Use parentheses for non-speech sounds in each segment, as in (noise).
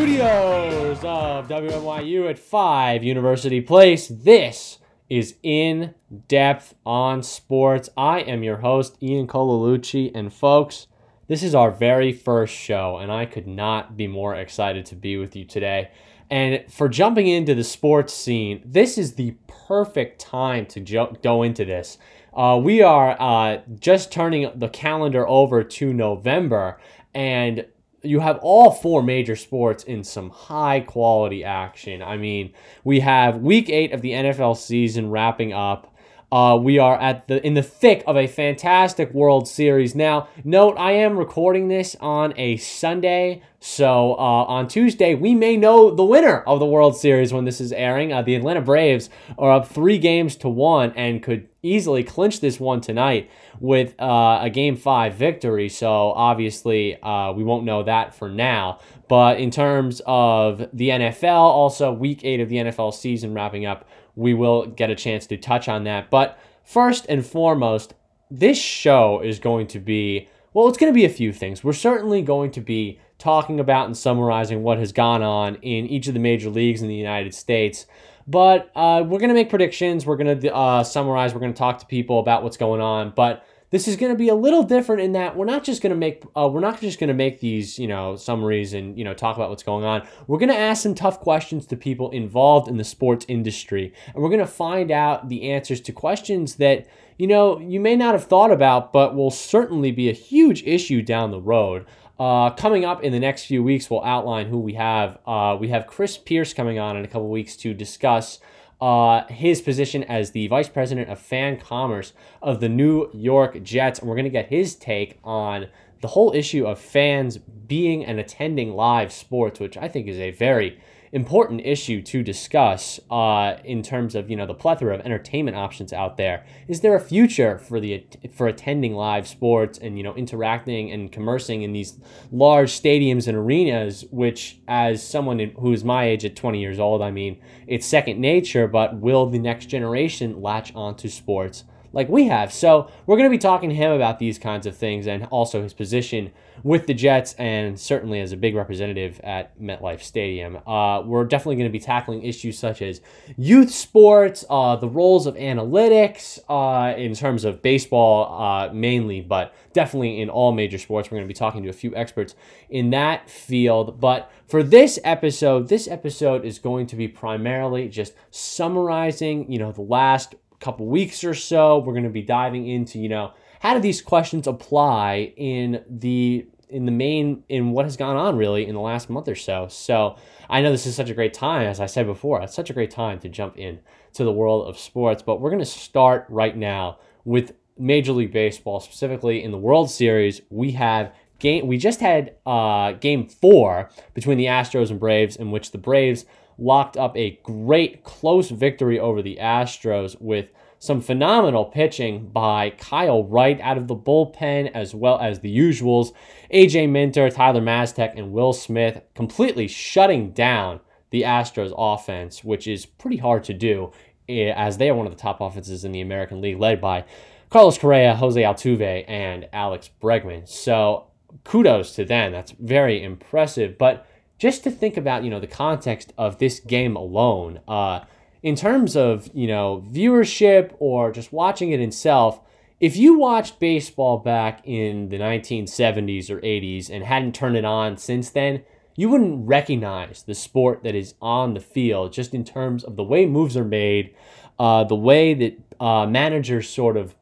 Studios of WNYU at 5 University Place, this is In Depth on Sports. I am your host, Ian Colalucci, and folks, this is our very first show, and I could not be more excited to be with you today. And for jumping into the sports scene, this is the perfect time to jo- go into this. Uh, we are uh, just turning the calendar over to November, and you have all four major sports in some high quality action. I mean, we have week eight of the NFL season wrapping up. Uh, we are at the in the thick of a fantastic World Series. Now, note I am recording this on a Sunday, so uh, on Tuesday we may know the winner of the World Series when this is airing. Uh, the Atlanta Braves are up three games to one and could easily clinch this one tonight with uh, a Game Five victory. So obviously uh, we won't know that for now. But in terms of the NFL, also week eight of the NFL season wrapping up we will get a chance to touch on that. But first and foremost, this show is going to be well, it's going to be a few things. We're certainly going to be talking about and summarizing what has gone on in each of the major leagues in the United States. But uh, we're going to make predictions. We're going to uh, summarize. We're going to talk to people about what's going on. But this is going to be a little different in that we're not just going to make uh, we're not just going to make these you know summaries and you know talk about what's going on. We're going to ask some tough questions to people involved in the sports industry and we're going to find out the answers to questions that you know you may not have thought about but will certainly be a huge issue down the road. Uh, coming up in the next few weeks we'll outline who we have. Uh, we have chris pierce coming on in a couple weeks to discuss uh, his position as the vice president of fan commerce of the New York Jets. And we're going to get his take on the whole issue of fans being and attending live sports, which I think is a very important issue to discuss uh, in terms of you know the plethora of entertainment options out there. Is there a future for the for attending live sports and you know interacting and conversing in these large stadiums and arenas? Which, as someone who is my age at 20 years old, I mean, it's second nature. But will the next generation latch onto sports? Like we have. So we're going to be talking to him about these kinds of things and also his position with the Jets and certainly as a big representative at MetLife Stadium. Uh, we're definitely going to be tackling issues such as youth sports, uh, the roles of analytics uh, in terms of baseball uh, mainly, but definitely in all major sports. We're going to be talking to a few experts in that field. But for this episode, this episode is going to be primarily just summarizing, you know, the last couple weeks or so. We're going to be diving into, you know, how do these questions apply in the in the main in what has gone on really in the last month or so. So I know this is such a great time, as I said before, it's such a great time to jump in to the world of sports. But we're going to start right now with Major League Baseball, specifically in the World Series. We have game. We just had uh, Game Four between the Astros and Braves, in which the Braves locked up a great close victory over the Astros with some phenomenal pitching by Kyle Wright out of the bullpen, as well as the usuals. AJ Minter, Tyler Matzek, and Will Smith completely shutting down the Astros offense, which is pretty hard to do eh, as they are one of the top offenses in the American League, led by Carlos Correa, Jose Altuve, and Alex Bregman. So kudos to them. That's very impressive. But just to think about, you know, the context of this game alone, uh, in terms of, you know, viewership or just watching it itself, if you watched baseball back in the 1970s or 80s and hadn't turned it on since then, you wouldn't recognize the sport that is on the field just in terms of the way moves are made, uh, the way that uh, managers sort of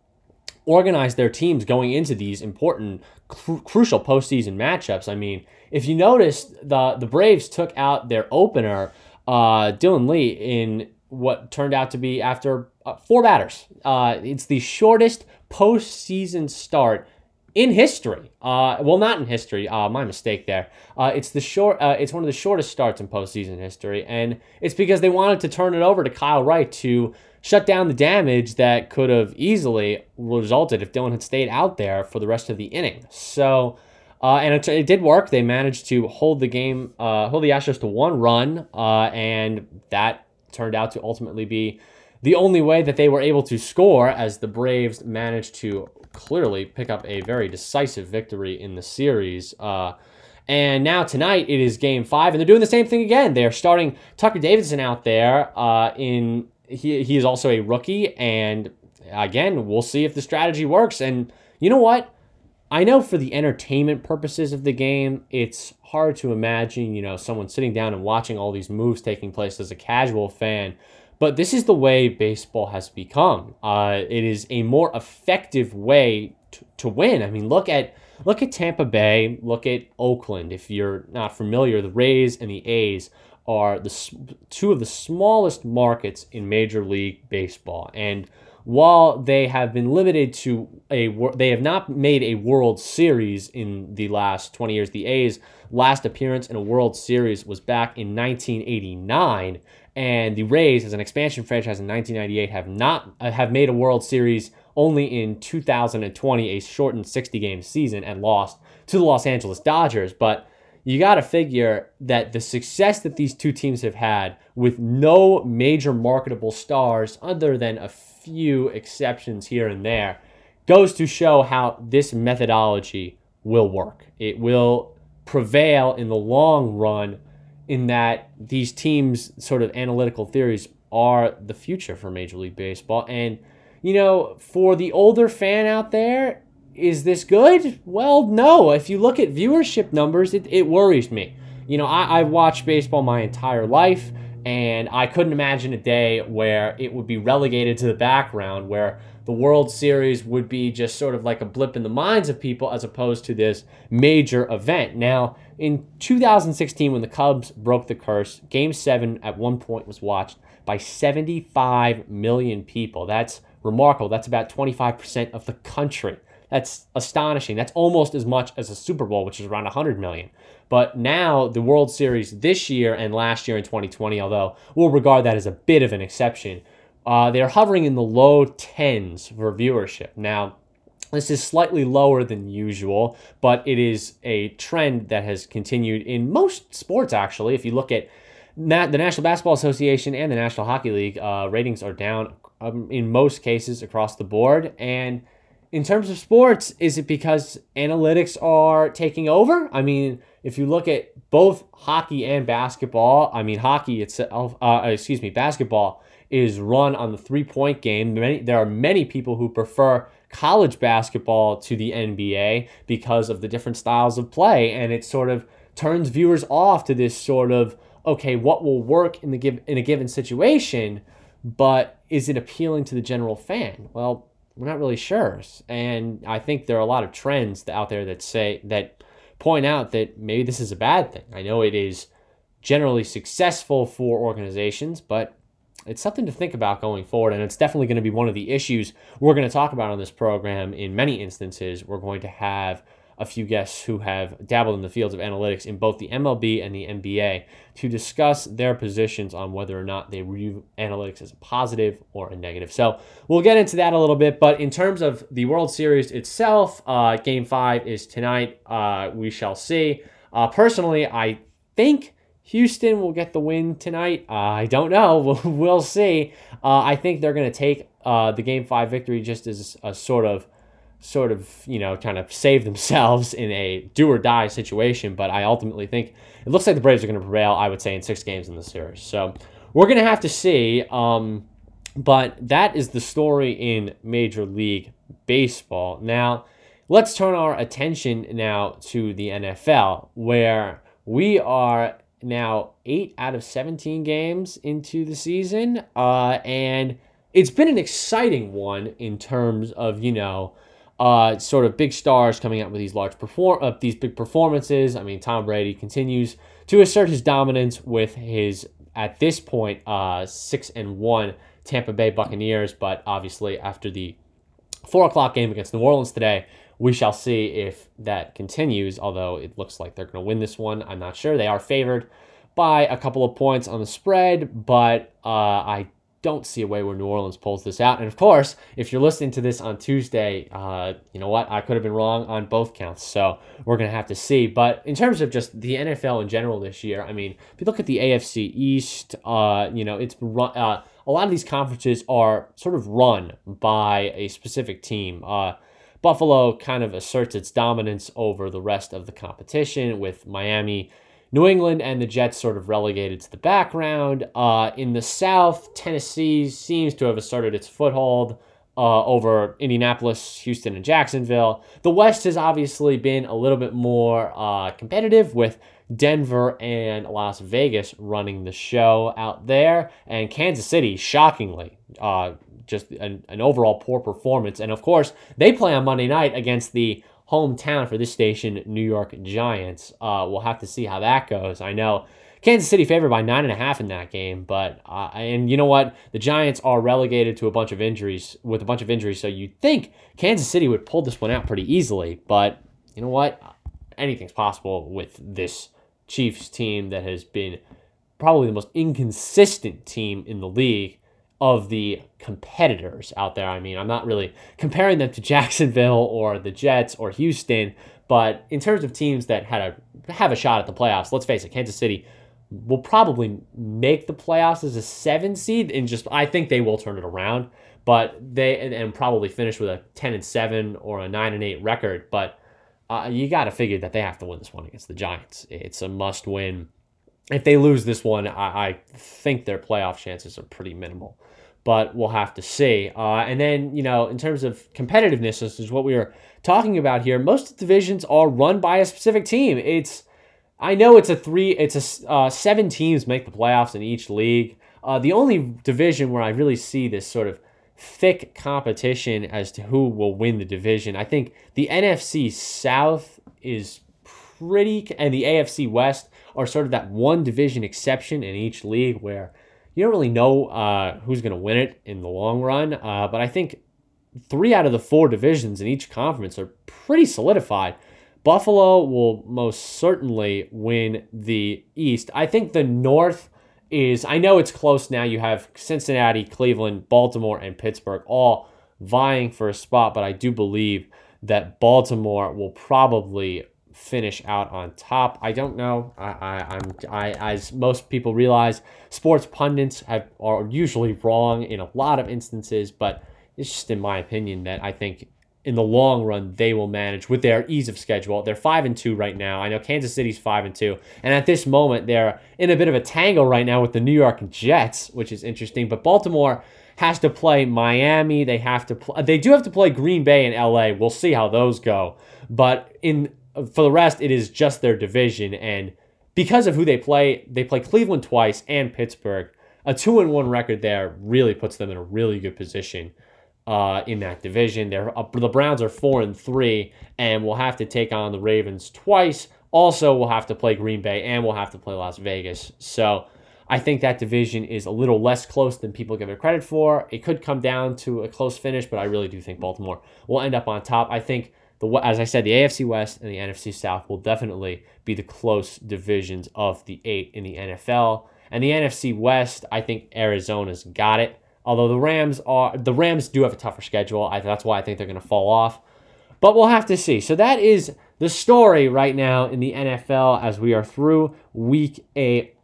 organize their teams going into these important, cr- crucial postseason matchups. I mean, if you notice, the the Braves took out their opener, uh, Dylan Lee, in what turned out to be after uh, four batters. Uh, it's the shortest postseason start in history. Uh, well, not in history. Uh, my mistake there. Uh, it's the short. Uh, it's one of the shortest starts in postseason history, and it's because they wanted to turn it over to Kyle Wright to shut down the damage that could have easily resulted if Dylan had stayed out there for the rest of the inning. So. Uh, and it, it, did work. They managed to hold the game, uh, hold the Astros to one run, and that turned out to ultimately be the only way that they were able to score as the Braves managed to clearly pick up a very decisive victory in the series. Uh, And now tonight it is game five, and they're doing the same thing again. They're starting Tucker Davidson out there uh, in he, he is also a rookie, and again, we'll see if the strategy works. And you know what? I know for the entertainment purposes of the game, it's hard to imagine, you know, someone sitting down and watching all these moves taking place as a casual fan. But this is the way baseball has become. Uh, it is a more effective way to, to win. I mean, look at look at Tampa Bay, look at Oakland. If you're not familiar, the Rays and the A's are the two of the smallest markets in Major League Baseball, and while they have been limited to a they have not made a World Series in the last 20 years. The A's last appearance in a World Series was back in 1989 and the Rays as an expansion franchise in 1998 have not uh, have made a World Series only in 2020 a shortened 60 game season and lost to the Los Angeles Dodgers but you got to figure that the success that these two teams have had with no major marketable stars other than a few exceptions here and there goes to show how this methodology will work. It will prevail in the long run in that these teams sort of analytical theories are the future for Major League Baseball and you know, for the older fan out there, is this good? Well, no. If you look at viewership numbers, it, it worries me. You know, I, I've watched baseball my entire life. And I couldn't imagine a day where it would be relegated to the background, where the World Series would be just sort of like a blip in the minds of people as opposed to this major event. Now, in 2016, when the Cubs broke the curse, Game 7 at one point was watched by 75 million people. That's remarkable. That's about 25% of the country. That's astonishing. That's almost as much as a Super Bowl, which is around 100 million. But now the World Series this year and last year in 2020, although we'll regard that as a bit of an exception, uh, they're hovering in the low tens for viewership. Now, this is slightly lower than usual, but it is a trend that has continued in most sports, actually. If you look at the National Basketball Association and the National Hockey League, uh, ratings are down um, in most cases across the board. And in terms of sports, is it because analytics are taking over? I mean, if you look at both hockey and basketball, I mean, hockey itself, uh, excuse me, basketball is run on the three point game. Many, there are many people who prefer college basketball to the NBA because of the different styles of play, and it sort of turns viewers off to this sort of okay, what will work in the give in a given situation, but is it appealing to the general fan? Well, we're not really sure, and I think there are a lot of trends out there that say that point out that maybe this is a bad thing. I know it is generally successful for organizations, but it's something to think about going forward. And it's definitely going to be one of the issues we're going to talk about on this program. In many instances, we're going to have a few guests who have dabbled in the fields of analytics in both the MLB and the NBA to discuss their positions on whether or not they view analytics as a positive or a negative. So we'll get into that a little bit. But in terms of the World Series itself, uh, Game Five is tonight. Uh, we shall see. Uh, personally, I think. Houston will get the win tonight. Uh, I don't know. (laughs) We'll, see. Uh, I think they're going to take uh, the game five victory just as a sort of sort of, you know, kind of save themselves in a do or die situation. But I ultimately think it looks like the Braves are going to prevail, I would say, in six games in the series. So we're going to have to see. Um, but that is the story in Major League Baseball. Now, let's turn our attention now to the NFL, where we are now eight out of 17 games into the season. Uh, and it's been an exciting one in terms of, you know, uh, sort of big stars coming out with these large perform uh, these big performances. I mean, Tom Brady continues to assert his dominance with his at this point uh, six and one Tampa Bay Buccaneers, but obviously after the four o'clock game against New Orleans today, we shall see if that continues. Although it looks like they're going to win this one, I'm not sure. They are favored by a couple of points on the spread, but uh, I don't see a way where New Orleans pulls this out. And of course, if you're listening to this on Tuesday, uh, you know what? I could have been wrong on both counts. So we're going to have to see. But in terms of just the NFL in general this year, I mean, if you look at the AFC East, uh, you know, it's run, uh, a lot of these conferences are sort of run by a specific team. Uh, Buffalo kind of asserts its dominance over the rest of the competition with Miami. New England and the Jets sort of relegated to the background. Uh, in the South, Tennessee seems to have asserted its foothold uh, over Indianapolis, Houston, and Jacksonville. The West has obviously been a little bit more uh, competitive with Denver and Las Vegas running the show out there, and Kansas City, shockingly, uh, just an, an overall poor performance. And of course, they play on Monday night against the hometown for this station, New York Giants. Uh, we'll have to see how that goes. I know Kansas City favored by nine and a half in that game, but uh, and you know what? The Giants are relegated to a bunch of injuries with a bunch of injuries, so you'd think Kansas City would pull this one out pretty easily. But you know what? Anything's possible with this Chiefs team that has been probably the most inconsistent team in the league of the competitors out there. I mean, I'm not really comparing them to (laughs) Jacksonville or the Jets or Houston, but in terms of teams that had a have a shot at the playoffs, let's face it, Kansas City will probably make the playoffs as a seven seed, and just I think they will turn it around. But they and, and probably finish with a ten and seven or a nine and eight record. But uh, you got to figure that they have to win this one against the Giants. It's a must win. If they lose this one, I, I think their playoff chances are pretty minimal. But we'll have to see. Uh, and then, you know, in terms of competitiveness, this is what we were talking about here. Most divisions are run by a specific team. It's I know it's a three, it's a uh, seven teams make the playoffs in each league. Uh, the only division where I really see this sort of thick competition as to who will win the division, I think the NFC South is pretty, and the AFC West are sort of that one division exception in each league where you don't really know uh, who's going to win it in the long run. Uh, but I think three out of the four divisions in each conference are pretty solidified. Buffalo will most certainly win the East. I think the North is, I know it's close now. You have Cincinnati, Cleveland, Baltimore, and Pittsburgh all vying for a spot, but I do believe that Baltimore will probably finish out on top. I don't know. I, I, I'm I as most people realize, sports pundits have are usually wrong in a lot of instances, but it's just in my opinion that I think in the long run they will manage with their ease of schedule. They're five and two right now. I know Kansas City's five and two, and at this moment they're in a bit of a tangle right now with the New York Jets, which is interesting. But Baltimore has to play Miami. They have to play. They do have to play Green Bay and LA. We'll see how those go. But in for the rest, it is just their division, and because of who they play, they play Cleveland twice and Pittsburgh. A two and one record there really puts them in a really good position uh, in that division. They're, uh, the Browns are four and three, and we'll have to take on the Ravens twice. Also, we'll have to play Green Bay and we'll have to play Las Vegas. So I think that division is a little less close than people give it credit for. It could come down to a close finish, but I really do think Baltimore will end up on top. I think the as I said, the AFC West and the NFC South will definitely be the close divisions of the eight in the NFL. And the NFC West, I think Arizona's got it. Although the Rams are the Rams do have a tougher schedule, I, that's why I think they're going to fall off. But we'll have to see. So that is the story right now in the NFL as we are through Week Eight.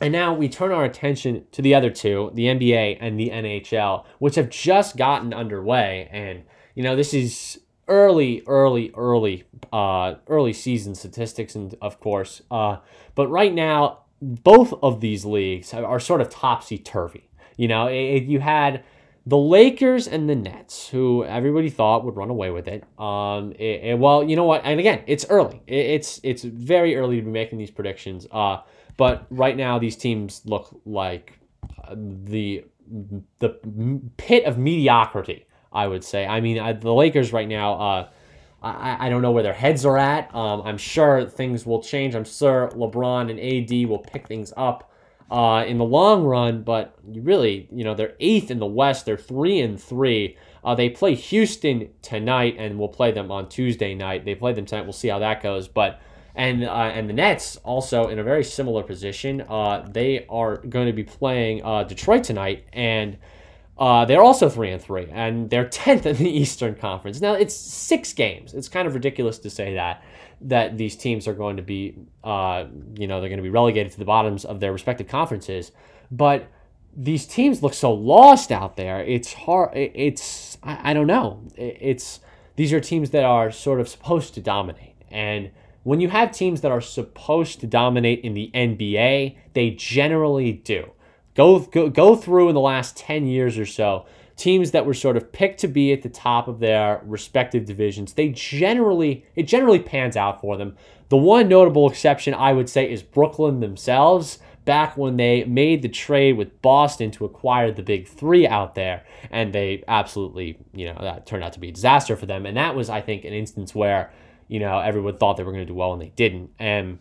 And now we turn our attention to the other two, the NBA and the NHL, which have just gotten underway. And you know, this is early, early, early, uh, early season statistics, and of course, uh, but right now, both of these leagues are sort of topsy turvy. You know, it, you had the Lakers and the Nets, who everybody thought would run away with it. Um, it, it, well, you know what? And again, it's early. it's it's very early to be making these predictions. Uh, but right now, these teams look like uh, the the pit of mediocrity. I would say. I mean, I, the Lakers right now. Uh, I, I don't know where their heads are at. Um, I'm sure things will change. I'm sure LeBron and AD will pick things up uh, in the long run, but really, you know, they're eighth in the West. They're three and three. Uh, they play Houston tonight, and we'll play them on Tuesday night. They play them tonight. We'll see how that goes. But and uh, and the Nets also in a very similar position. Uh, they are going to be playing uh, Detroit tonight, and uh, they're also three and three, and they're (laughs) tenth in the Eastern Conference. Now it's six games. It's kind of ridiculous to say that that these teams are going to be, uh, you know, they're going to be relegated to the bottoms of their respective conferences. But these teams look so lost out there. It's hard. It's I, I don't know. It's these are teams that are sort of supposed to dominate. And when you have teams that are supposed to dominate in the NBA, they generally do. Go, go, go through in the last 10 years or so, teams that were sort of picked to be at the top of their respective divisions, they generally, it generally pans out for them. The one notable exception I would say is Brooklyn themselves back when they made the trade with Boston to acquire the big three out there. And they absolutely, you know, that turned out to be a disaster for them. And that was, I think, an instance where, you know, everyone thought they were going to do well and they didn't. And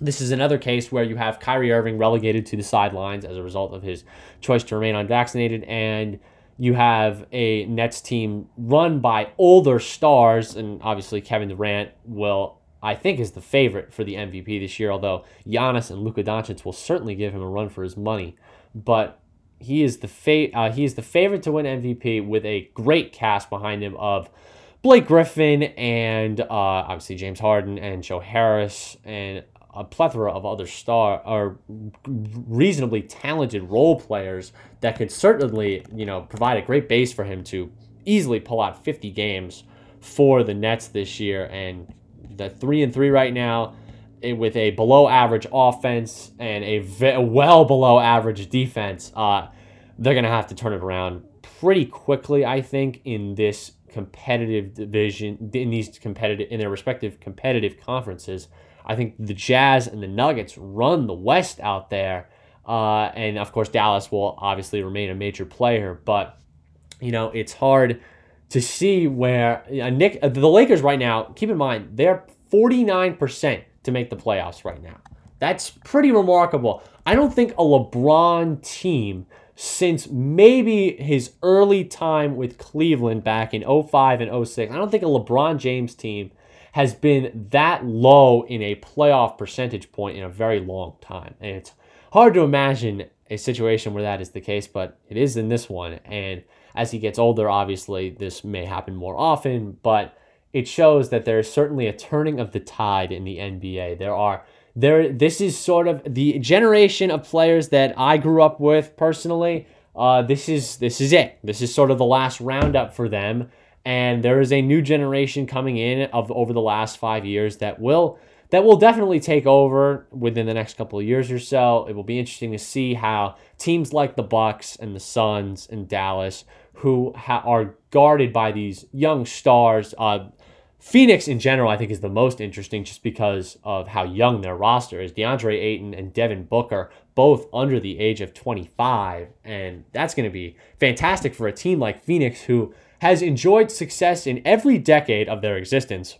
this is another case where you have Kyrie Irving relegated to the sidelines as a result of his choice to remain unvaccinated. And you have a Nets team run by older stars, and obviously Kevin Durant will I think is the favorite for the MVP this year, although Giannis and Luka Doncic will certainly give him a run for his money. But he is the fa- uh, he is the favorite to win MVP with a great cast behind him of Blake Griffin and uh, obviously James Harden and Joe Harris and a plethora of other star or reasonably talented role players that could certainly you know provide a great base for him to easily pull out 50 games for the Nets this year and the three and three right now eh, with a below average offense and a, ve- well below average defense. Uh, they're going to have to turn it around pretty quickly, I think, in this competitive division, in these competitive, in their respective competitive conferences. I think the Jazz and the Nuggets run the West out there. Uh, and of course, Dallas will obviously remain a major player, but you know, it's hard to see where uh, Nick uh, the Lakers right now. Keep in mind they're 49% to make the playoffs right now. That's pretty remarkable. I don't think a LeBron team since maybe his early time with Cleveland back in 05 and 06. I don't think a LeBron James team has been that low in a playoff percentage point in a very long time. And it's hard to imagine a situation where that is the case, but it is in this one. And as he gets older, obviously, this may happen more often, but it shows that there is certainly a turning of the tide in the NBA. There are there this is sort of the generation of players that I grew up with personally. Uh, this is this is it. This is sort of the last roundup for them, and there is a new generation coming in of over the last five years that will that will definitely take over within the next couple of years or so. It will be interesting to see how teams like the Bucks and the Suns and Dallas who ha- are guarded by these young stars. Uh, Phoenix in general, I think, is the most interesting just because of how young their roster is. DeAndre Ayton and Devin Booker, both under the age of 25. And that's going to be fantastic for a team like Phoenix, who has enjoyed success in every decade of their existence,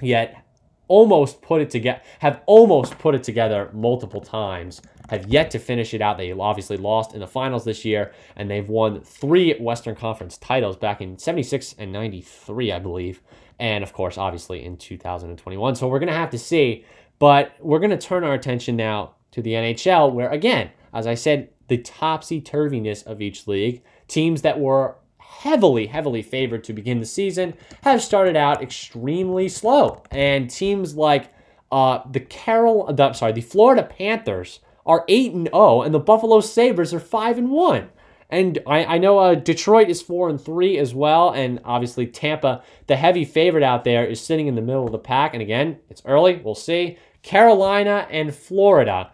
yet almost put it together, have almost put it together multiple times have yet to finish it out. They obviously lost in the finals this year, and they've won three Western Conference titles back in 76 and 93, I believe. And of course, obviously in 2021. So we're going to have to see. But we're going to turn our attention now to the NHL, where again, as I said, the topsy turviness of each league, teams that were heavily, heavily favored to begin the season have started out extremely slow. And teams like uh, the Carol, the, sorry, the Florida Panthers are 8 and 0 and the Buffalo Sabres are 5 and 1. And I, I know uh, Detroit is 4 and 3 as well and obviously Tampa, the heavy favorite out there is sitting in the middle of the pack and again, it's early, we'll see. Carolina and Florida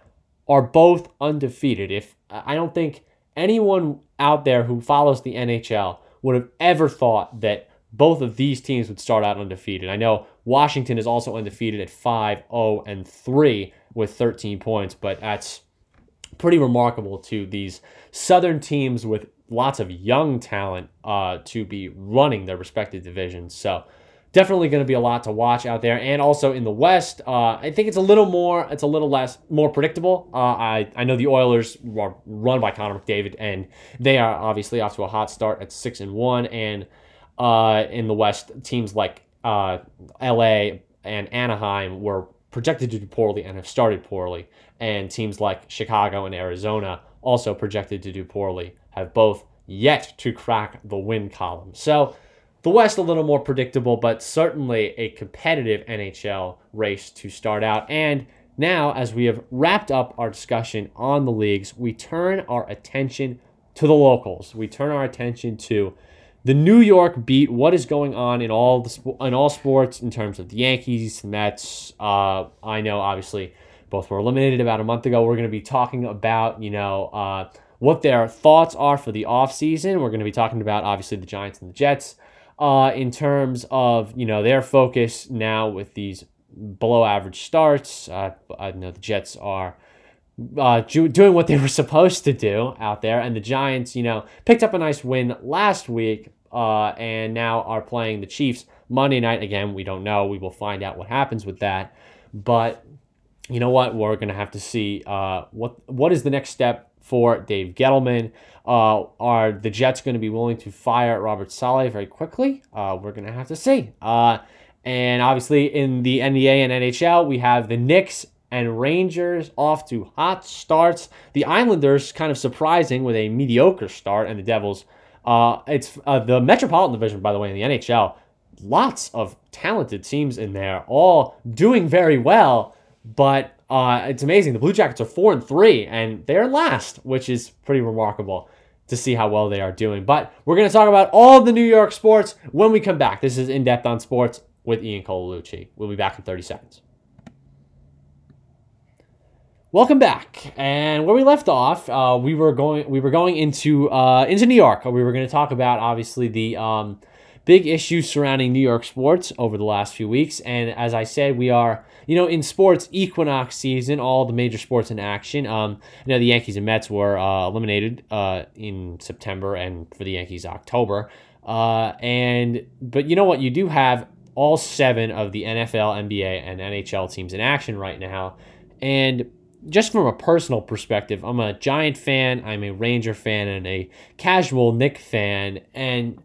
are both undefeated. If I don't think anyone out there who follows the NHL would have ever thought that both of these teams would start out undefeated. I know Washington is also undefeated at 5 0 and 3 with 13 points, but that's pretty remarkable to these Southern teams with lots of young talent uh, to be running their respective divisions. So definitely going to be a lot to watch out there. And also in the West, uh, I think it's a little more, it's a little less, more predictable. Uh, I, I know the Oilers are run by Connor McDavid, and they are obviously off to a hot start at six and one. And uh, in the West, teams like uh, LA and Anaheim were projected to do poorly and have started poorly. And teams like Chicago and Arizona, also projected to do poorly, have both yet to crack the win column. So the West a little more predictable, but certainly a competitive NHL race to start out. And now, as we have wrapped up our discussion on the leagues, we turn our attention to the locals. We turn our attention to the New York beat. What is going on in all the in all sports in terms of the Yankees, Mets? Uh, I know obviously both were eliminated about a month ago. We're going to be talking about you know uh, what their thoughts are for the offseason. We're going to be talking about obviously the Giants and the Jets uh, in terms of you know their focus now with these below average starts. Uh, I know the Jets are uh, doing what they were (laughs) supposed to do out there. And the Giants, you know, picked up a nice win last week uh, and now are playing the Chiefs Monday night. Again, we don't know. We will find out what happens with that. But you know what? We're to have to see uh, what what is the next step for Dave Gettleman. Uh, are the Jets going to be willing to fire Robert Saleh very quickly? Uh, we're going to have to see. Uh, and obviously, in the NBA and NHL, we have the Knicks and Rangers off to hot starts. The Islanders kind of surprising with a mediocre start, and the Devils. Uh, it's uh, the Metropolitan Division, by the way, in the NHL. Lots of talented teams in there, all doing very well. But uh, it's amazing. The Blue Jackets are four and three, and they're last, which is pretty remarkable to see how well they are doing. But we're going to talk about all the New York sports when we come back. This is In Depth on Sports with Ian Colalucci. We'll be back in 30 seconds. Welcome back. And where we left off, uh, we were going we were going into uh, into New York. We were going to talk about obviously the um, big issues surrounding New York sports over the last few weeks. And as I said, we are you know in sports equinox season, all the major sports in action. Um, you know the Yankees and Mets were uh, eliminated uh, in September, and for the Yankees October. Uh, and but you know what? You do have all seven of the NFL, NBA, and NHL teams in action right now, and just from a personal perspective, I'm a Giant fan, I'm a Ranger fan, and a casual Knick fan. And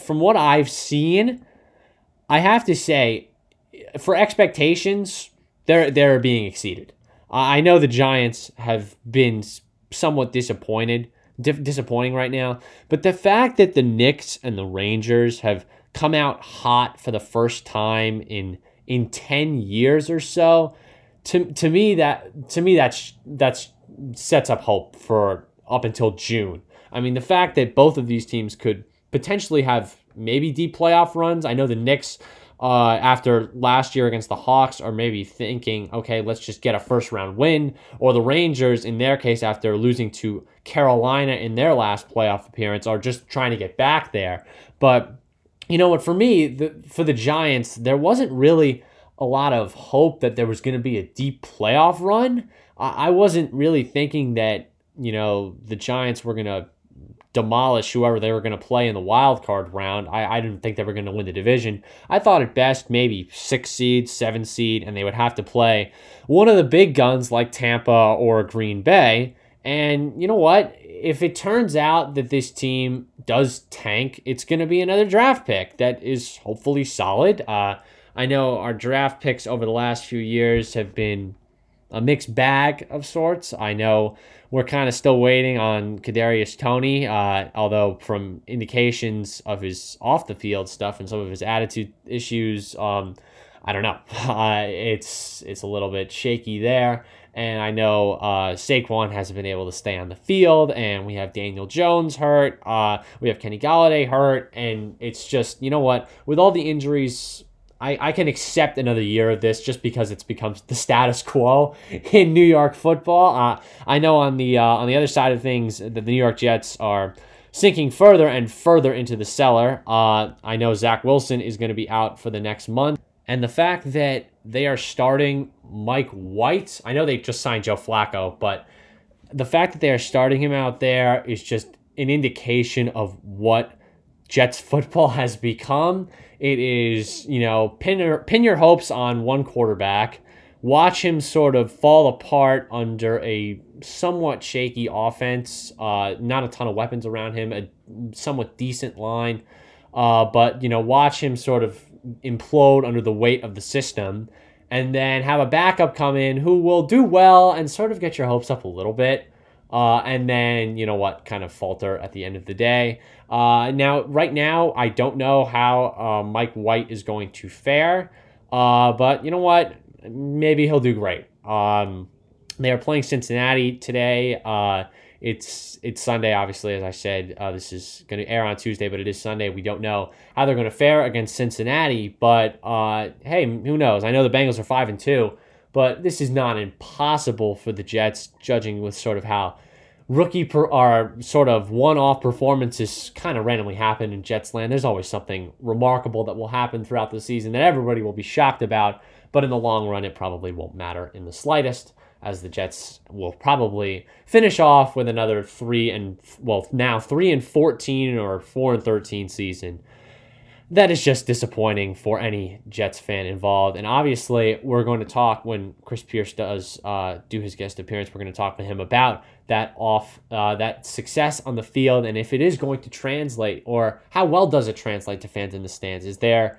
from what I've seen, I have to say, for expectations, they're they're being exceeded. I know the Giants have been somewhat disappointed, disappointing right now, but the fact that the Knicks and the Rangers have come out hot for the first time in in 10 years or so to to me that to me that's that's sets up hope for up until June. I mean, the fact that both of these teams could potentially have maybe deep playoff runs. I know the Knicks uh, after last year against the Hawks are maybe thinking, okay, let's just get a first round win. Or the Rangers, in their case, after losing to Carolina in their last playoff appearance, are just trying to get back there. But you know what? For me, the, for the Giants, there wasn't really a lot of hope that there was going to be a deep playoff run. I wasn't really thinking that, you know, the Giants were going to demolish whoever they were going to play in the wild card round. I, I didn't think they were going to win the division. I thought at best maybe six seed, seven seed, and they would have to play one of the big guns like Tampa or Green Bay. And you know what? If it turns out that this team does tank, it's going to be another draft pick that is hopefully solid. Uh, I know our draft picks over the last few years have been a mixed bag of sorts. I know we're kind of still waiting on Kadarius Toney, uh, although from indications of his off the field stuff and some of his attitude issues, um, I don't know. (laughs) Uh, it's it's a little bit shaky there. And I know uh, Saquon hasn't been able to stay on the field, and we have Daniel Jones hurt. Uh, we have Kenny Golladay hurt, and it's just you know what? With all the injuries I, I can accept another year of this just because it's become the status quo (laughs) in New York football. Uh, I know on the uh, on the other side of things that the New York Jets are sinking further and further into the cellar. Uh, I know Zach Wilson is going to be out for the next month, and the fact that they are starting Mike White. I know they just signed Joe Flacco, but the fact that they are starting him out there is just an indication of what Jets football (laughs) has become. It is, you know, pin your, pin your hopes on one quarterback, watch him sort of fall apart under a somewhat shaky offense, uh, not a ton of weapons around him, a somewhat decent line, uh, but, you know, watch him sort of implode under the weight of the system. And then have a backup come in who will do well and sort of get your hopes up a little bit. Uh, and then, you know what, kind of falter at the end of the day. Uh, now, right now, I don't know how uh, Mike White is going to fare, uh, but you know what? Maybe he'll do great. Um, They are playing Cincinnati today. Uh, it's it's Sunday, obviously, as I said. Uh, this is going to air on Tuesday, but it is Sunday. We don't know how they're going to fare against Cincinnati, but hey, who knows? I know the Bengals are five and two, but this is not impossible for the Jets, judging with sort of how rookie per, or sort of one-off performances kind of randomly happen in Jets land. There's always something remarkable that will happen throughout the season that everybody will be shocked about, but in the long run, it probably won't matter in the slightest as the Jets will probably finish off with another three and well now three and fourteen or four and thirteen season. That is just disappointing for any Jets fan involved. And obviously, we're going to talk when Chris Pierce does uh, do his guest appearance. We're going to talk to him about that off uh, that success on the field and if it is going to translate or how well does it translate to fans in the stands. Is there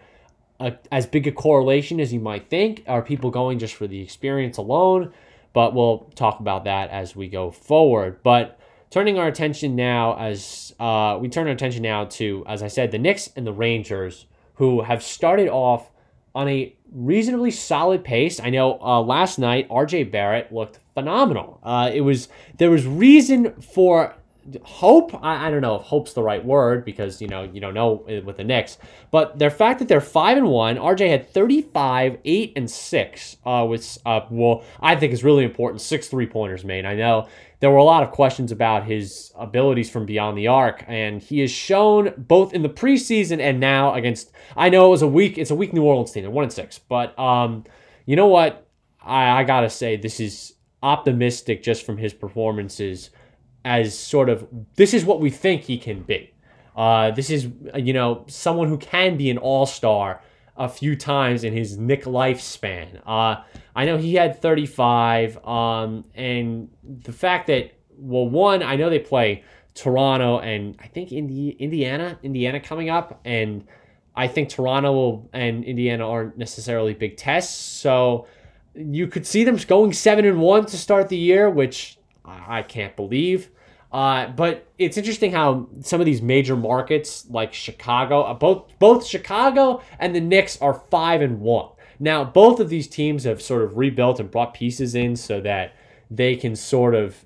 a, as big a correlation as you might think? Are people going just for the experience alone? But we'll talk about that as we go forward. But turning our attention now, as uh, we turn our attention now to, as I said, the Knicks and the Rangers, who have started off on a reasonably solid pace. I know uh, last night RJ Barrett looked phenomenal. Uh, it was there was reason for hope. I, I don't know if hope's the right word because you know you don't know with the Knicks, but their fact that they're five and one. RJ had 35, eight and six. Uh, with uh, well, I think is really important. Six three pointers made. I know there were a lot of questions about his abilities from beyond the arc, and he has shown both in the preseason and now against. I know it was a week. It's a weak New Orleans team. They're one and six, but um, you know what? I, I gotta say this is optimistic just from his performances as sort of this is what we think he can be. Uh, this is you know someone who can be an all star a few times in his Knick lifespan. Uh, I know he had 35, um, and the fact that well, one I know they play Toronto and I think Indi- Indiana, Indiana coming up, and I think Toronto will, and Indiana aren't necessarily big tests, so you could see them going seven and one to start the year, which I can't believe. Uh, but it's interesting how some of these major markets like Chicago, uh, both both Chicago and the Knicks are five and one. Now, both of these teams have sort of rebuilt and brought pieces in so that they can sort of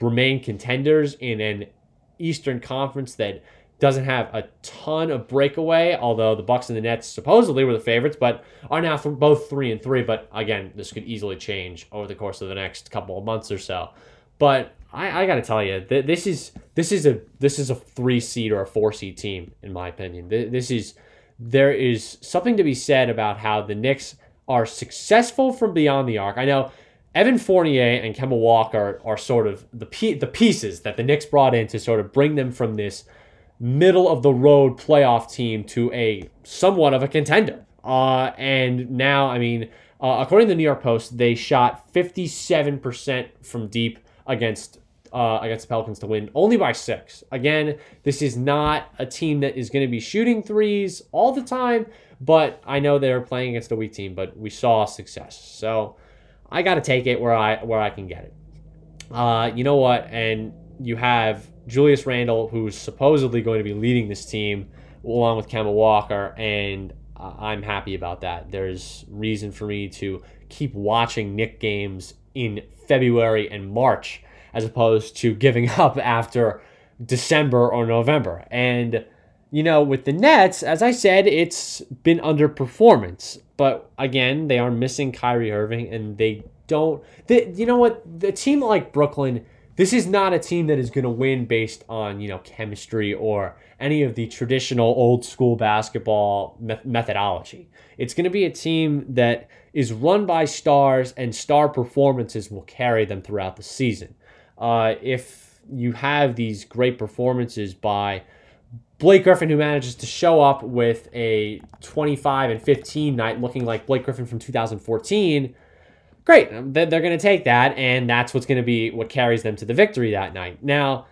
remain contenders in an Eastern Conference that doesn't have a ton of breakaway. Although the Bucks and the Nets supposedly were the favorites, but are now th- both three and three. But again, this could easily change over the course of the next couple of months or so. But I, I got to tell you, th- this is this is a this is a three seed or a four seed team in my opinion. This is there is something to be said about how the Knicks are successful from beyond the arc. I know Evan Fournier and Kemba Walker are sort of the the pieces that the Knicks brought in to sort of bring them from this middle of the road playoff team to a somewhat of a contender. Uh, and now, I mean, uh, according to the New York Post, they shot 57% from deep against uh, against the Pelicans to win only by six. Again, this is not a team that is going to be shooting threes all the time, but I know they're playing against a weak team, but we saw success. So I got to take it where I where I can get it. Uh, you know what? And you have Julius Randle, who's supposedly going to be leading this team along with Kemba Walker, and I'm happy about that. There's reason for me to keep watching Knick games in February and March as opposed to giving (laughs) up after December or November. And, you know, with the Nets, as I said, it's been underperformance. But again, they are missing Kyrie Irving and they don't. They, you know what? The team like Brooklyn, this is not a team that is going to win based on, you know, chemistry or any of the traditional old school basketball me- methodology. It's going to be a team that is run by stars and star performances will carry them throughout the season. Uh, if you have these great performances by Blake Griffin, who manages to show up with a 25 and 15 night looking like Blake Griffin from 2014, great. They're going to take that, and that's what's going to be what carries them to the victory that night. Now,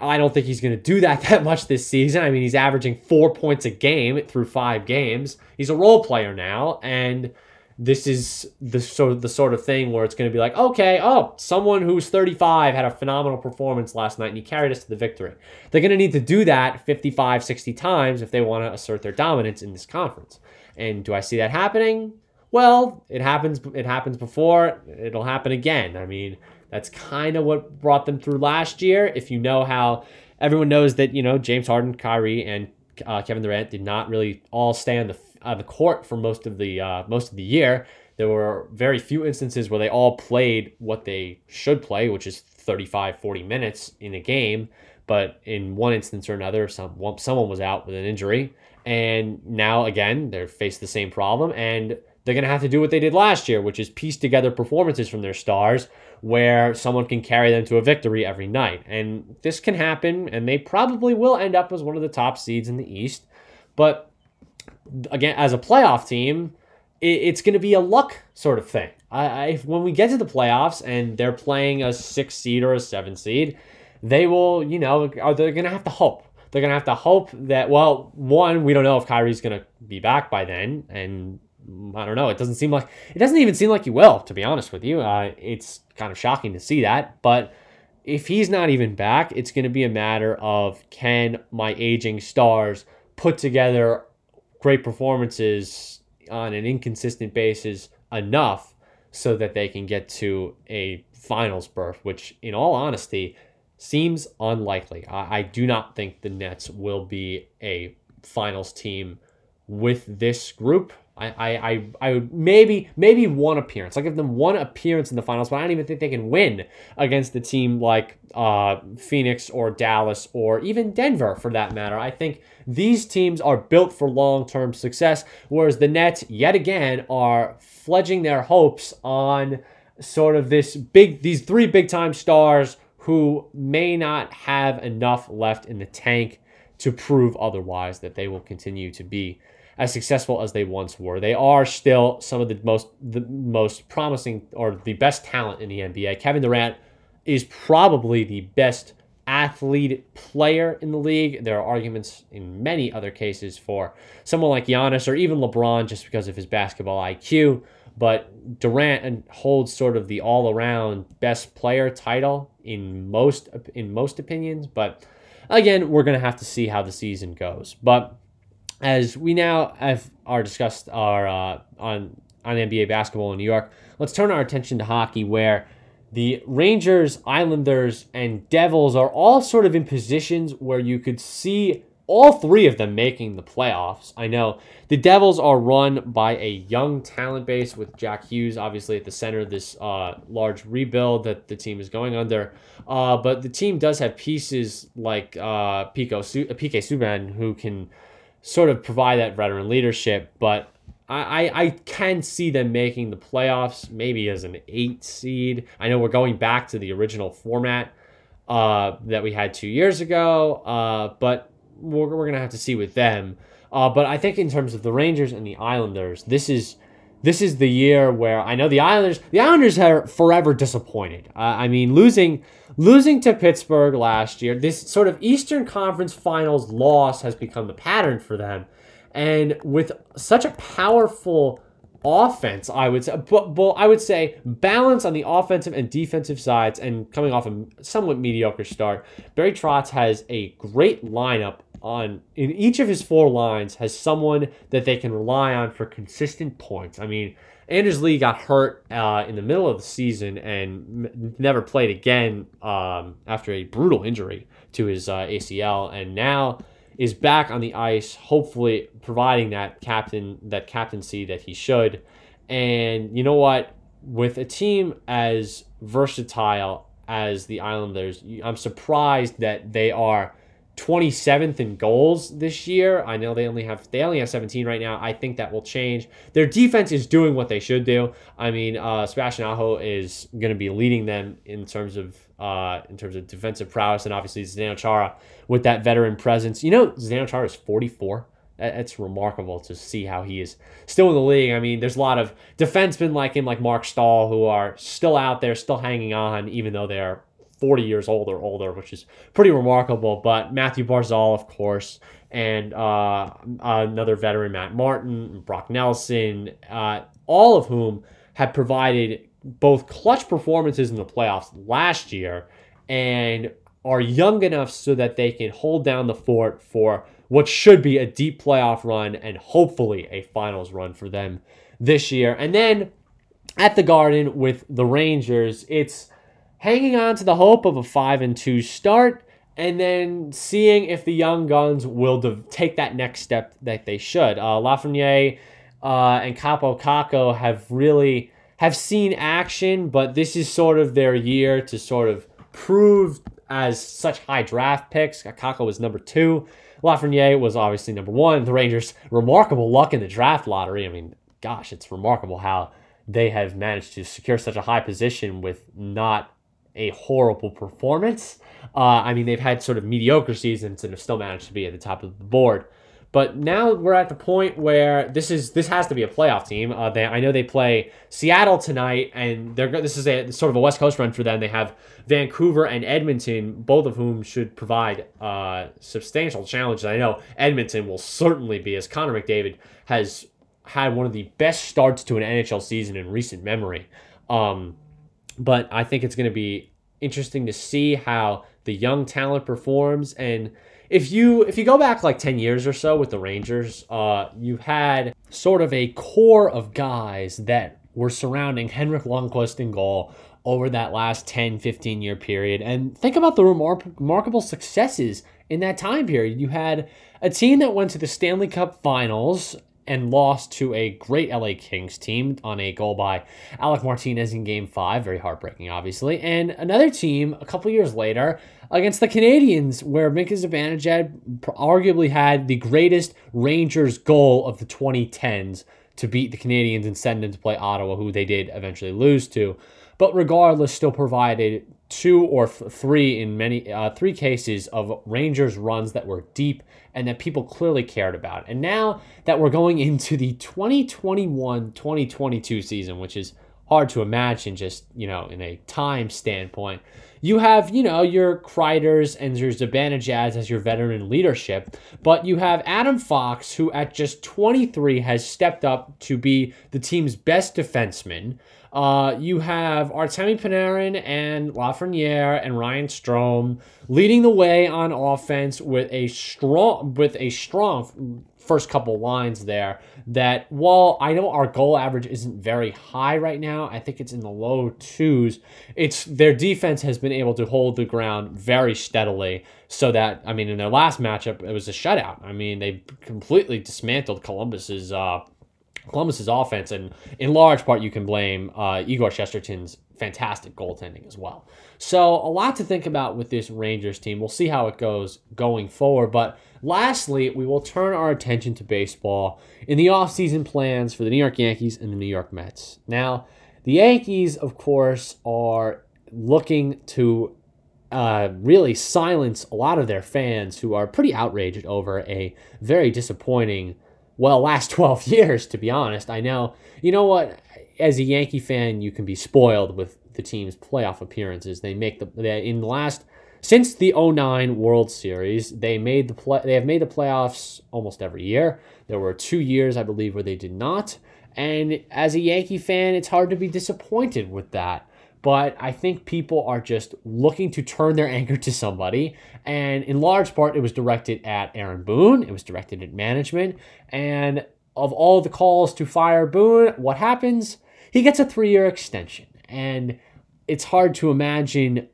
I don't think he's going to do that (laughs) that much this season. I mean, he's averaging four points a game through five games. He's a role player now, and this is the sort of the sort of thing where it's going to be like, okay, oh, someone who's 35 had a phenomenal performance last night and he carried us to the victory. They're going to need to do that 55, 60 times if they want to assert their dominance in this conference. And do I see that happening? Well, it happens. It happens before. It'll happen again. I mean, That's kind of what brought them through last year. If you know how everyone knows that, you know, James Harden, Kyrie, and uh, Kevin Durant did not really all stay on the, the court for most of the uh, most of the year. There were very few instances where they all played what they should play, which is 35, 40 minutes in a game. But in one instance or another, some, someone was out with an injury. And now, again, they're faced the same problem. And they're going to have to do what they did last year, which is piece together performances from their stars where someone can carry them to a victory every night. And this can happen, and they probably will end up as one of the top seeds in the East. But again, as a playoff team, it's going to be a luck sort of thing. I, when we get to the playoffs and they're playing a six seed or a seven seed, they will, you know, are they're going to have to hope. They're going to have to hope that, well, one, we don't know if Kyrie's going to be back by then, and I don't know. It doesn't seem like it doesn't even seem like he will, to be honest with you. Uh, it's kind of shocking to see that, but if he's not even back, it's going to be a matter of can my aging stars put together great performances on an inconsistent basis enough so that they can get to a finals berth, which, in all honesty, seems unlikely. I, I do not think the Nets will be a finals team with this group. I, I, I, I would maybe maybe one appearance. I give them one appearance in the finals, but I don't even think they can win against a team like uh, Phoenix or Dallas or even Denver for that matter. I think these teams are built for long term success, whereas the Nets yet again are fledging their hopes on sort of this big these three big time stars who may not have enough left in the tank to prove otherwise that they will continue to be as successful as they once were. They are still some of the most the most promising or the best talent in the NBA. Kevin Durant is probably the best athlete player in the league. There are arguments in many other cases for someone like Giannis or even LeBron just because of his basketball IQ. But Durant holds sort of the all-around best player title in most in most opinions. But again, we're gonna have to see how the season goes. But as we now have are discussed our uh, on on NBA basketball in New York, let's turn our attention to hockey, where the Rangers, Islanders, and Devils are all sort of in positions where you could see all three of them making the playoffs. I know the Devils are run by a young talent base with Jack Hughes, obviously at the center of this uh, large rebuild that the team is going under. Uh, but the team does have pieces like uh, Pico Su- PK Subban who can sort of provide that veteran leadership. But I, I, can see them making the playoffs, maybe as an eight seed. I know we're going back to the original format uh, that we had two years ago, uh, but we're, we're going to have to see with them. Uh, but I think in terms of the Rangers and the Islanders, this is this is the year where I know the Islanders the Islanders are forever disappointed. Uh, I mean, losing losing to Pittsburgh last year, this sort of Eastern Conference Finals loss has become the pattern for them. And with such a powerful offense, I would say, but, but I would say balance on the offensive and defensive sides, and coming off a somewhat mediocre start, Barry Trotz has a great lineup on in each of his four lines has someone that they can rely on for consistent points. I mean, Anders Lee got hurt uh, in the middle of the season and m- never played again um, after a brutal injury to his uh, ACL, and now is back on the ice, hopefully providing that captain that captaincy that he should. And you know what? With a team as versatile as the Islanders, I'm surprised that they are 27th in goals this year. I know they only have they only have 17 right now. I think that will change. Their defense is doing what they should do. I mean, uh, Sebastian Aho is going to be leading them in terms of uh, in terms of defensive prowess, and obviously Zdeno Chara with that veteran presence. You know, Zdeno Chara is 44. It's remarkable to see how he is still in the league. I mean, there's a lot of defensemen like him, like Mark Staal, who are still out there, still hanging on, even though they're 40 years old or older, which is pretty remarkable. But Mathew Barzal, of course, and uh, another veteran, Matt Martin, Brock Nelson, uh, all of whom have provided both clutch performances in the playoffs last year and are young enough so that they can hold down the fort for what should be a deep playoff run and hopefully a finals run for them this year. And then at the Garden with the Rangers, it's hanging on to the hope of a 5 and 2 start and then seeing if the young guns will de- take that next step that they should. Uh, Lafreniere uh, and Kaapo Kakko have really have seen action, but this is sort of their year to sort of prove as such high draft picks. Kakko was number two. Lafreniere was obviously number one. The Rangers, remarkable luck in the draft lottery. I mean, gosh, it's remarkable how they have managed to secure such a high position with not a horrible performance. Uh, I mean, they've had sort of mediocre seasons and have still managed to be at the top of the board. But now we're at the point where this is this has to be a playoff team. Uh, they, I know they play Seattle tonight, and they're this is a sort of a West Coast run for them. They have Vancouver and Edmonton, both of whom should provide uh, substantial challenges. I know Edmonton will certainly be, as Connor McDavid has had one of the best starts to an NHL season in recent memory. Um, but I think it's going to be interesting to see how the young talent performs and if you if you go back like 10 years or so with the Rangers, uh, you had sort of a core of guys that were surrounding Henrik Lundqvist in goal over that last 10, 15 year period. And think about the remar- remarkable successes in that time period. You had a team that went to the Stanley Cup finals and lost to a great LA Kings team on a goal by Alec Martinez in game five. Very heartbreaking, obviously. And another team a couple years later against the Canadiens, where Mika Zibanejad arguably had the greatest Rangers goal of the 2010s to beat the Canadiens and send them to play Ottawa, who they did eventually lose to. But regardless, still provided two or th- three in many uh, three cases of Rangers runs that were deep and that people clearly cared about. And now that we're going into the 2021-2022 season, which is hard to imagine just, you know, in a time standpoint, you have, you know, your Kreiders and your Zibanejads as your veteran leadership, but you have Adam Fox, who at just 23 has stepped up to be the team's best defenseman. Uh, you have Artemi Panarin and Lafreniere and Ryan Strome leading the way on offense with a strong with a strong first couple lines there that while I know our goal average isn't very high right now, I think it's in the low twos. It's their defense has been able to hold the ground very steadily so that I mean in their last matchup it was a shutout. I mean they completely dismantled Columbus's uh, Columbus's offense, and in large part, you can blame uh, Igor Shesterkin's fantastic goaltending as well. So, a lot to think about with this Rangers team. We'll see how it goes going forward. But lastly, we will turn our attention to baseball in the offseason plans for the New York Yankees and the New York Mets. Now, the Yankees, of course, are looking to uh, really silence a lot of their fans who are pretty outraged over a very disappointing well, last (laughs) 12 years, to be honest. I know, you know what? As a Yankee fan, you can be spoiled with the team's playoff appearances. They make the they, in the last since the 09 World Series, they made the play they have made the playoffs almost every year. There were 2 years I believe where they did not. And as a Yankee fan, it's hard to be disappointed with that but I think people are just looking to turn their anger to somebody. And in large part, it was directed at Aaron Boone, it was directed at management. And of all the calls to fire Boone, what happens? He gets a three year extension. And it's hard to imagine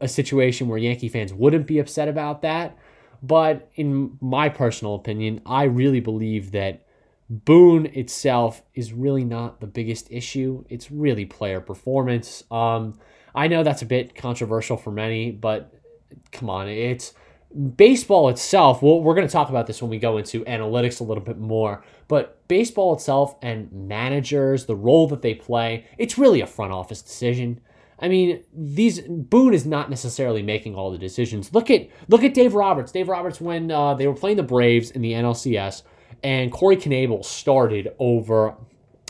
a situation where Yankee fans wouldn't be upset about that. But in my personal opinion, I really believe that Boone itself is really not the biggest issue. It's really player performance. Um, I know that's a bit controversial for many, but come on, it's baseball itself. Well, we're going to talk about this when we go into analytics a little bit more, but baseball itself and managers, the role that they play, it's really a front office decision. I mean, these Boone is not necessarily making all the decisions. Look at look at Dave Roberts. Dave Roberts when uh, they were playing the Braves in the NLCS and Corey Knebel started over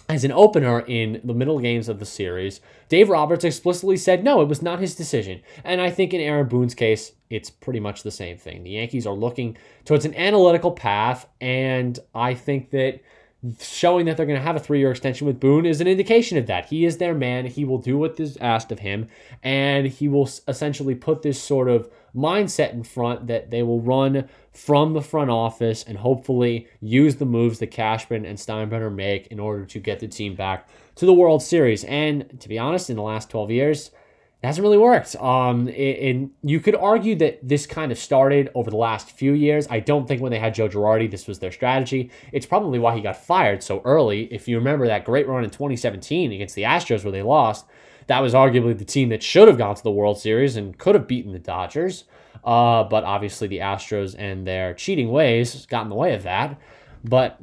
as an opener in the middle games of the series. Dave Roberts explicitly said no, it was not his decision. And I think in Aaron Boone's case, it's pretty much the same thing. The Yankees are looking towards an analytical path, and I think that showing that they're going to have a three year extension with Boone is an indication of that. He is their man. He will do what is asked of him, and he will essentially put this sort of mindset in front that they will run from the front office and hopefully use the moves that Cashman and Steinbrenner make in order to get the team back to the World Series. And to be honest, in the last 12 years, it hasn't really worked. Um, and you could argue that this kind of started over the last few years. I don't think when they had Joe Girardi, this was their strategy. It's probably why he got fired so early. If you remember that great run in 2017 against the Astros where they lost, that was arguably the team that should have gone to the World Series and could have beaten the Dodgers. Uh, but obviously the Astros and their cheating ways got in the way of that. But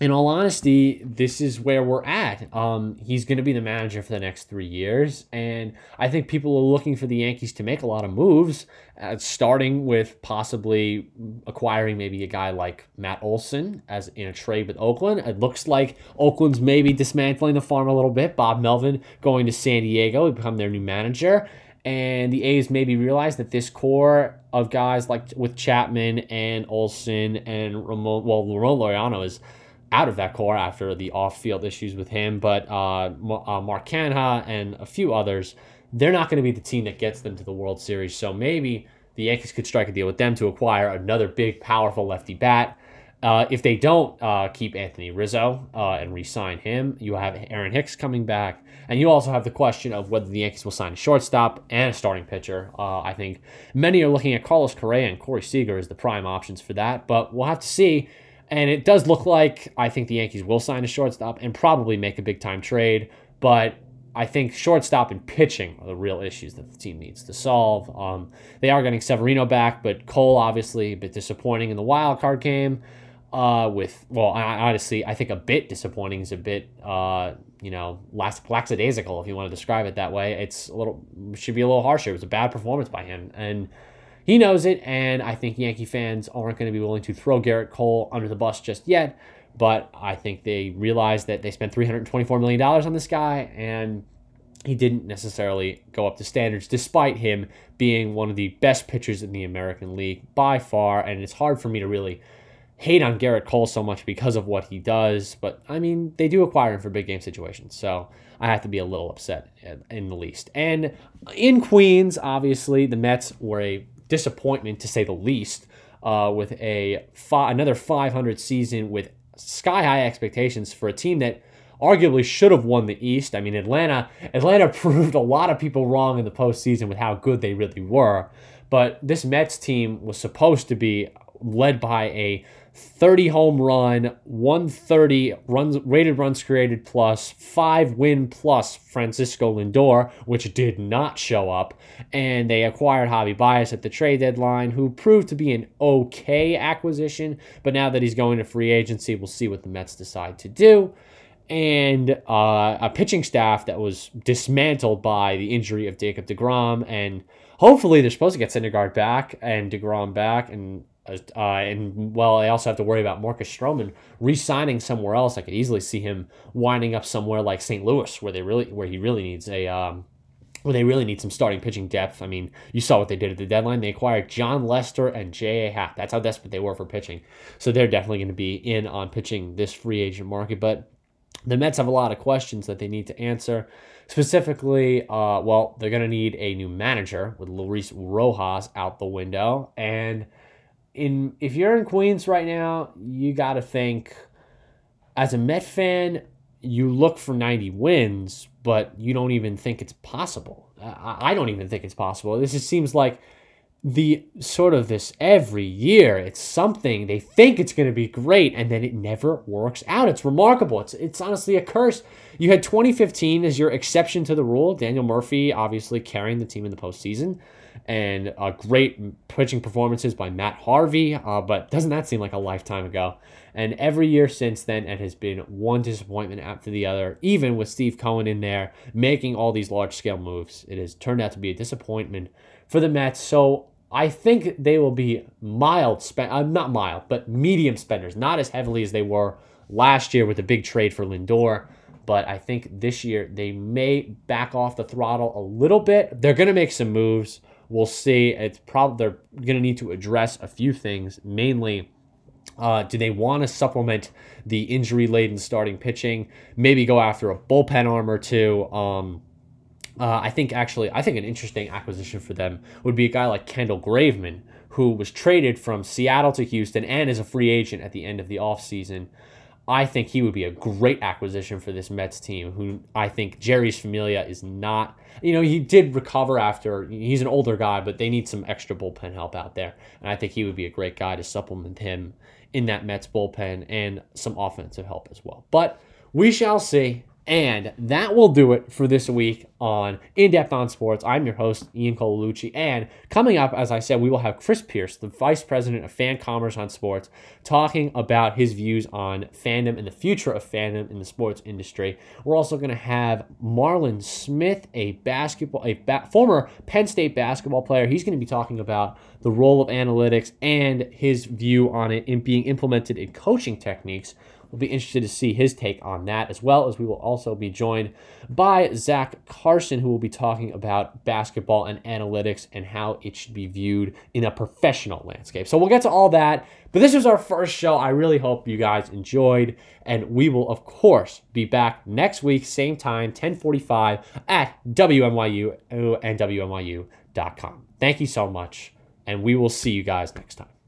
in all honesty, this is where we're at. Um, he's going to be the manager for the next three years, and I think people are looking for the Yankees to make a lot of moves, uh, starting with possibly acquiring maybe a guy like Matt Olson as in a trade with Oakland. It looks like Oakland's maybe dismantling the farm a little bit. Bob Melvin going to San Diego become their new manager, and the A's maybe realize that this core of guys like with Chapman and Olson and Ramon, well, Ramon Laureano is out of that core after the off-field issues with him. But uh, uh, Mark Canha and a few others, they're not going to be the team that gets them to the World Series. So maybe the Yankees could strike a deal with them to acquire another big, powerful lefty bat. Uh, if they don't uh, keep Anthony Rizzo uh, and re-sign him, you have Aaron Hicks coming back, and you also have the question of whether the Yankees will sign a shortstop and a starting pitcher. Uh, I think many are looking at Carlos Correa and Corey Seager as the prime options for that, but we'll have to see. And it does look like I think the Yankees will sign a shortstop and probably make a big time trade. But I think shortstop and pitching are the real issues that the team needs to solve. Um, they are getting Severino back, but Cole obviously a bit disappointing in the wild card game. Uh, with well, honestly, I think a bit disappointing is a bit uh, you know lax, lackadaisical if you want to describe it that way. It's a little should be a little harsher. It was a bad performance by him, and he knows it, and I think Yankee fans aren't going to be willing to throw Gerrit Cole under the bus just yet. But I think they realize that they spent $324 million on this guy, and he didn't necessarily go up to standards, despite him being one of the best pitchers in the American League by far. And it's hard for me to really hate on Gerrit Cole so much because of what he does. But I mean, they do acquire him for big game situations. So I have to be a little upset in the least. And in Queens, obviously, the Mets were a disappointment to say the least. Uh, with a fi- another 500 season with sky high expectations for a team that arguably should have won the East. I mean, Atlanta Atlanta (laughs) proved a lot of people wrong in the postseason with how good they really were. But this Mets team was supposed to be led by a 30 home run, 130 runs rated runs created plus, 5 win plus Francisco Lindor, which did not show up, and they acquired Javy Baez at the trade deadline, who proved to be an okay acquisition, but now that he's going to free agency, we'll see what the Mets decide to do. And uh, a pitching staff that was dismantled by the injury of Jacob DeGrom, and hopefully they're supposed to get Syndergaard back and DeGrom back, and uh, and well, I also have to worry about Marcus Stroman re-signing somewhere else. I could easily see him winding up somewhere like St. Louis, where they really, where he really needs a, um, where they really need some starting pitching depth. I mean, you saw what they did at the deadline. They acquired Jon Lester and J.A. Happ. That's how desperate they were for pitching. So they're definitely going to be in on pitching this free agent market. But the Mets have a lot of questions that they need to answer. Specifically, uh, well, they're going to need a new manager with Luis Rojas out the window, and in if you're in Queens right now, you got to think as a Met fan, you look for 90 wins, but you don't even think it's possible. I don't even think it's possible. This just seems like the sort of this every year it's something they think it's going to be great and then it never works out it's remarkable it's it's honestly a curse you had 2015 as your exception to the rule daniel murphy obviously carrying the team in the postseason and uh, great pitching performances by Matt Harvey. Uh, but doesn't that seem like a lifetime ago? And every year since then, it has been one disappointment after the other. Even with Steve Cohen in there making all these large scale moves, it has turned out to be a disappointment for the Mets. So I think they will be mild spend, uh, not mild, but medium spenders, not as heavily as they were last year with the big trade for Lindor. But I think this year they may back off the throttle a little bit. They're going to make some moves. We'll see. It's probably they're going to need to address a few things. Mainly, uh, do they want to supplement the injury laden starting pitching? Maybe go after a bullpen arm or two. Um, uh, I think actually, I think an interesting acquisition for them would be a guy like Kendall Graveman, who was traded from Seattle to Houston and is a free agent at the end of the offseason. I think he would be a great acquisition for this Mets team. Who I think Jeurys Familia is not. You know, he did recover after. He's an older guy, but they need some extra bullpen help out there, and I think he would be a great guy to supplement him in that Mets bullpen and some offensive help as well. But we shall see. And that will do it for this week on In Depth on Sports. I'm your host, Ian Colalucci. And coming up, as I said, we will have Chris Pierce, the Vice President of Fan Commerce on Sports, talking about his views on fandom and the future of fandom in the sports industry. We're also going to have Marlon Smith, a basketball, a ba- former Penn State basketball player. He's going to be talking about the role of analytics and his view on it in being implemented in coaching techniques We'll be interested to see his take on that, as well as we will also be joined by Zach Carson, who will be talking about basketball and analytics and how it should be viewed in a professional landscape. So we'll get to all that. But this was our first show. I really hope you guys enjoyed, and we will of course be back next week, same time, 10:45 at WNYU and WNYU.com. Thank you so much, and we will see you guys next time.